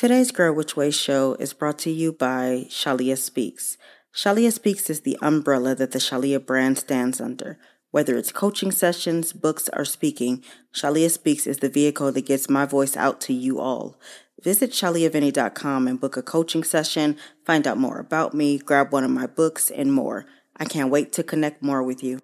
Today's Girl Which Way show is brought to you by Shalia Speaks. Shalia Speaks is the umbrella that the Shalia brand stands under. Whether it's coaching sessions, books, or speaking, Shalia Speaks is the vehicle that gets my voice out to you all. Visit shaliavinny.com and book a coaching session, find out more about me, grab one of my books, and more. I can't wait to connect more with you.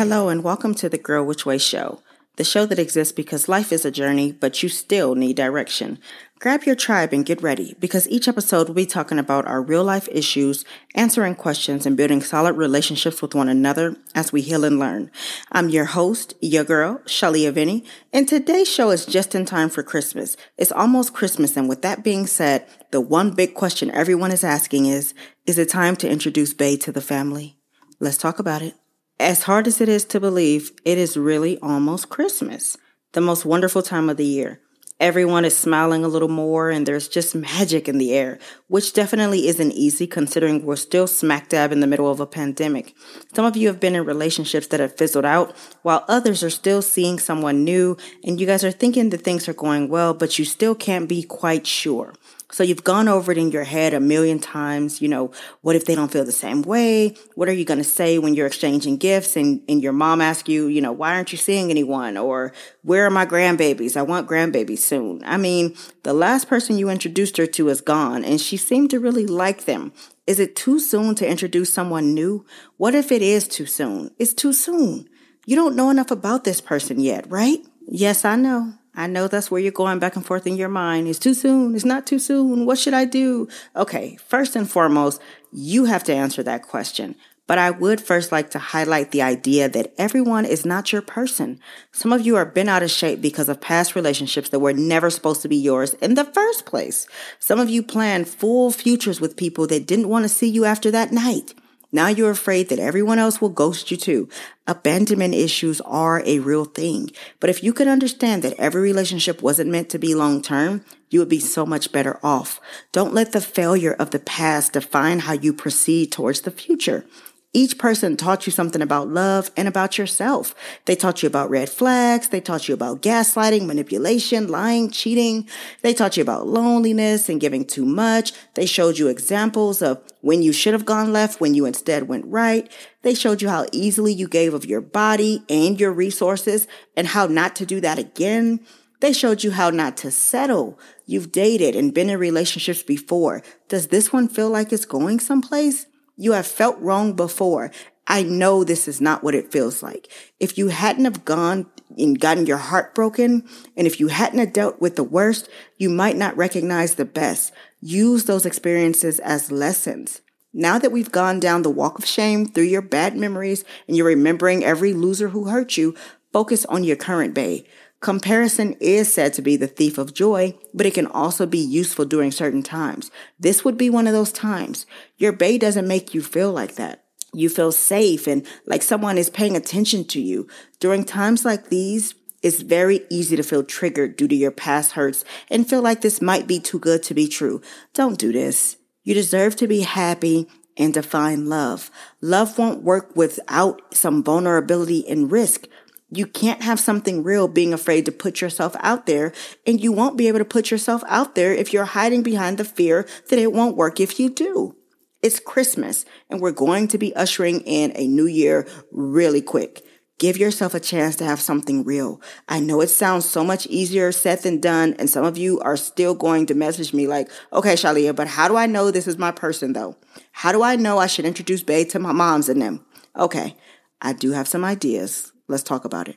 Hello, and welcome to the Girl Which Way show, the show that exists because life is a journey, but you still need direction. Grab your tribe and get ready because each episode we'll be talking about our real life issues, answering questions, and building solid relationships with one another as we heal and learn. I'm your host, your girl, Shalia Vinny, and today's show is just in time for Christmas. It's almost Christmas, and with that being said, the one big question everyone is asking is Is it time to introduce Bae to the family? Let's talk about it. As hard as it is to believe, it is really almost Christmas, the most wonderful time of the year. Everyone is smiling a little more and there's just magic in the air, which definitely isn't easy considering we're still smack dab in the middle of a pandemic. Some of you have been in relationships that have fizzled out while others are still seeing someone new and you guys are thinking that things are going well, but you still can't be quite sure. So you've gone over it in your head a million times. You know, what if they don't feel the same way? What are you going to say when you're exchanging gifts and, and your mom asks you, you know, why aren't you seeing anyone? Or where are my grandbabies? I want grandbabies soon. I mean, the last person you introduced her to is gone and she seemed to really like them. Is it too soon to introduce someone new? What if it is too soon? It's too soon. You don't know enough about this person yet, right? Yes, I know. I know that's where you're going back and forth in your mind. It's too soon. It's not too soon. What should I do? Okay, first and foremost, you have to answer that question. But I would first like to highlight the idea that everyone is not your person. Some of you are bent out of shape because of past relationships that were never supposed to be yours in the first place. Some of you planned full futures with people that didn't want to see you after that night. Now you're afraid that everyone else will ghost you too. Abandonment issues are a real thing. But if you could understand that every relationship wasn't meant to be long term, you would be so much better off. Don't let the failure of the past define how you proceed towards the future. Each person taught you something about love and about yourself. They taught you about red flags. They taught you about gaslighting, manipulation, lying, cheating. They taught you about loneliness and giving too much. They showed you examples of when you should have gone left, when you instead went right. They showed you how easily you gave of your body and your resources and how not to do that again. They showed you how not to settle. You've dated and been in relationships before. Does this one feel like it's going someplace? You have felt wrong before. I know this is not what it feels like. If you hadn't have gone and gotten your heart broken, and if you hadn't have dealt with the worst, you might not recognize the best. Use those experiences as lessons. Now that we've gone down the walk of shame through your bad memories and you're remembering every loser who hurt you, focus on your current bae. Comparison is said to be the thief of joy, but it can also be useful during certain times. This would be one of those times. Your bae doesn't make you feel like that. You feel safe and like someone is paying attention to you. During times like these, it's very easy to feel triggered due to your past hurts and feel like this might be too good to be true. Don't do this. You deserve to be happy and to find love. Love won't work without some vulnerability and risk. You can't have something real being afraid to put yourself out there, and you won't be able to put yourself out there if you're hiding behind the fear that it won't work if you do. It's Christmas, and we're going to be ushering in a new year really quick. Give yourself a chance to have something real. I know it sounds so much easier said than done, and some of you are still going to message me like, okay, Shalia, but how do I know this is my person though? How do I know I should introduce Bae to my moms and them? Okay, I do have some ideas. Let's talk about it.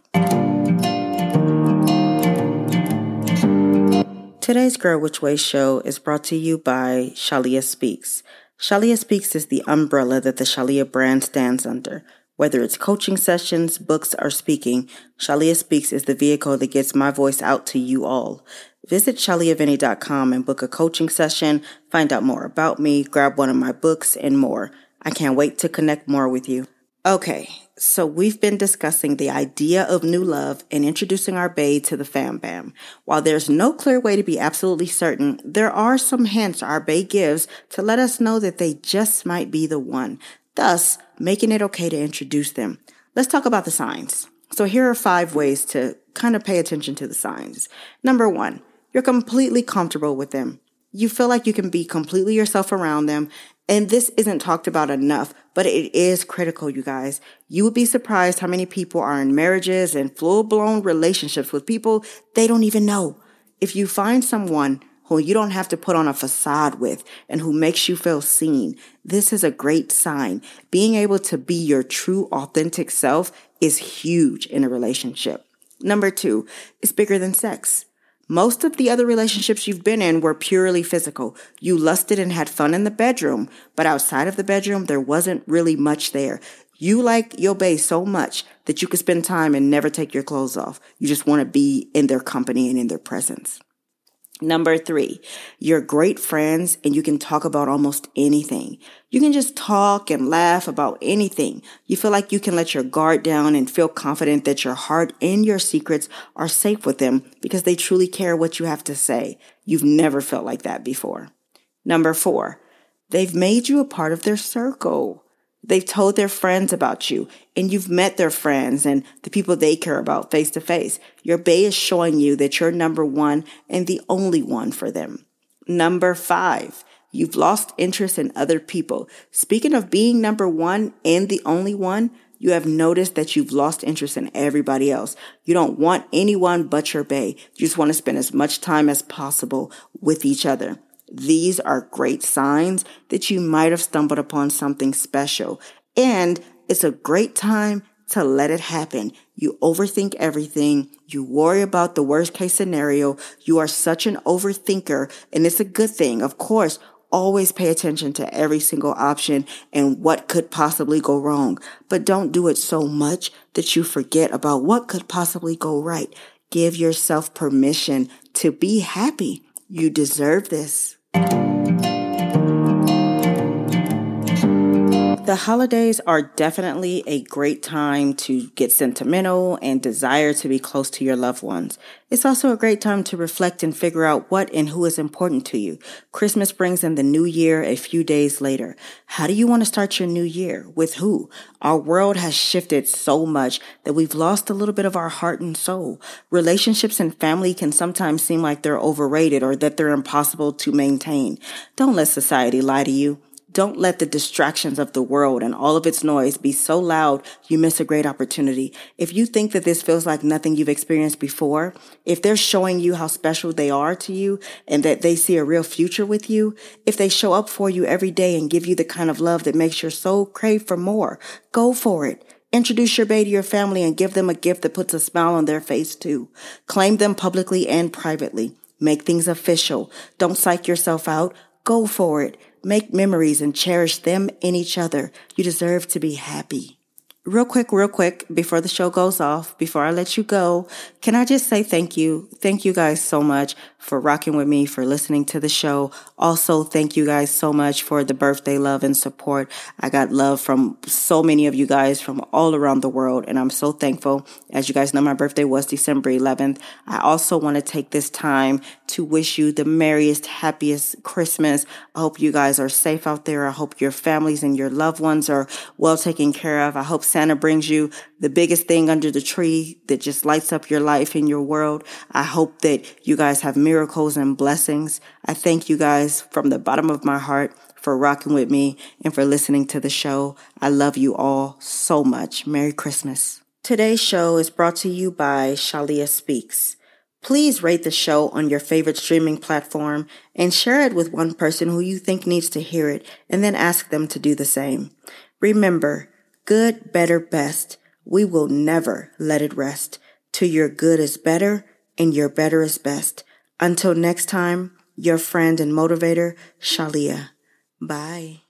Today's Girl Which Way show is brought to you by Shalia Speaks. Shalia Speaks is the umbrella that the Shalia brand stands under. Whether it's coaching sessions, books, or speaking, Shalia Speaks is the vehicle that gets my voice out to you all. Visit shaliavinny.com and book a coaching session, find out more about me, grab one of my books, and more. I can't wait to connect more with you. Okay, so we've been discussing the idea of new love and introducing our bae to the fam bam. While there's no clear way to be absolutely certain, there are some hints our bae gives to let us know that they just might be the one, thus making it okay to introduce them. Let's talk about the signs. So here are five ways to kind of pay attention to the signs. Number one, you're completely comfortable with them. You feel like you can be completely yourself around them and this isn't talked about enough, but it is critical, you guys. You would be surprised how many people are in marriages and full blown relationships with people they don't even know. If you find someone who you don't have to put on a facade with and who makes you feel seen, this is a great sign. Being able to be your true authentic self is huge in a relationship. Number two, it's bigger than sex. Most of the other relationships you've been in were purely physical. You lusted and had fun in the bedroom, but outside of the bedroom, there wasn't really much there. You like your bae so much that you could spend time and never take your clothes off. You just want to be in their company and in their presence. Number three, you're great friends and you can talk about almost anything. You can just talk and laugh about anything. You feel like you can let your guard down and feel confident that your heart and your secrets are safe with them because they truly care what you have to say. You've never felt like that before. Number four, they've made you a part of their circle. They've told their friends about you and you've met their friends and the people they care about face to face. Your bae is showing you that you're number one and the only one for them. Number five, you've lost interest in other people. Speaking of being number one and the only one, you have noticed that you've lost interest in everybody else. You don't want anyone but your bae. You just want to spend as much time as possible with each other. These are great signs that you might have stumbled upon something special. And it's a great time to let it happen. You overthink everything. You worry about the worst case scenario. You are such an overthinker and it's a good thing. Of course, always pay attention to every single option and what could possibly go wrong. But don't do it so much that you forget about what could possibly go right. Give yourself permission to be happy. You deserve this. The holidays are definitely a great time to get sentimental and desire to be close to your loved ones. It's also a great time to reflect and figure out what and who is important to you. Christmas brings in the new year a few days later. How do you want to start your new year? With who? Our world has shifted so much that we've lost a little bit of our heart and soul. Relationships and family can sometimes seem like they're overrated or that they're impossible to maintain. Don't let society lie to you. Don't let the distractions of the world and all of its noise be so loud you miss a great opportunity. If you think that this feels like nothing you've experienced before, if they're showing you how special they are to you and that they see a real future with you, if they show up for you every day and give you the kind of love that makes your soul crave for more, go for it. Introduce your baby to your family and give them a gift that puts a smile on their face too. Claim them publicly and privately. Make things official. Don't psych yourself out. Go for it. Make memories and cherish them and each other. You deserve to be happy. Real quick, real quick, before the show goes off, before I let you go, can I just say thank you? Thank you guys so much for rocking with me, for listening to the show. Also, thank you guys so much for the birthday love and support. I got love from so many of you guys from all around the world, and I'm so thankful. As you guys know, my birthday was December 11th. I also want to take this time to wish you the merriest, happiest Christmas. I hope you guys are safe out there. I hope your families and your loved ones are well taken care of. I hope Santa brings you the biggest thing under the tree that just lights up your life and your world. I hope that you guys have miracles and blessings. I thank you guys from the bottom of my heart for rocking with me and for listening to the show. I love you all so much. Merry Christmas. Today's show is brought to you by Shalia Speaks. Please rate the show on your favorite streaming platform and share it with one person who you think needs to hear it and then ask them to do the same. Remember, good, better, best. We will never let it rest. till your good is better and your better is best. Until next time, your friend and motivator, Shalia. Bye.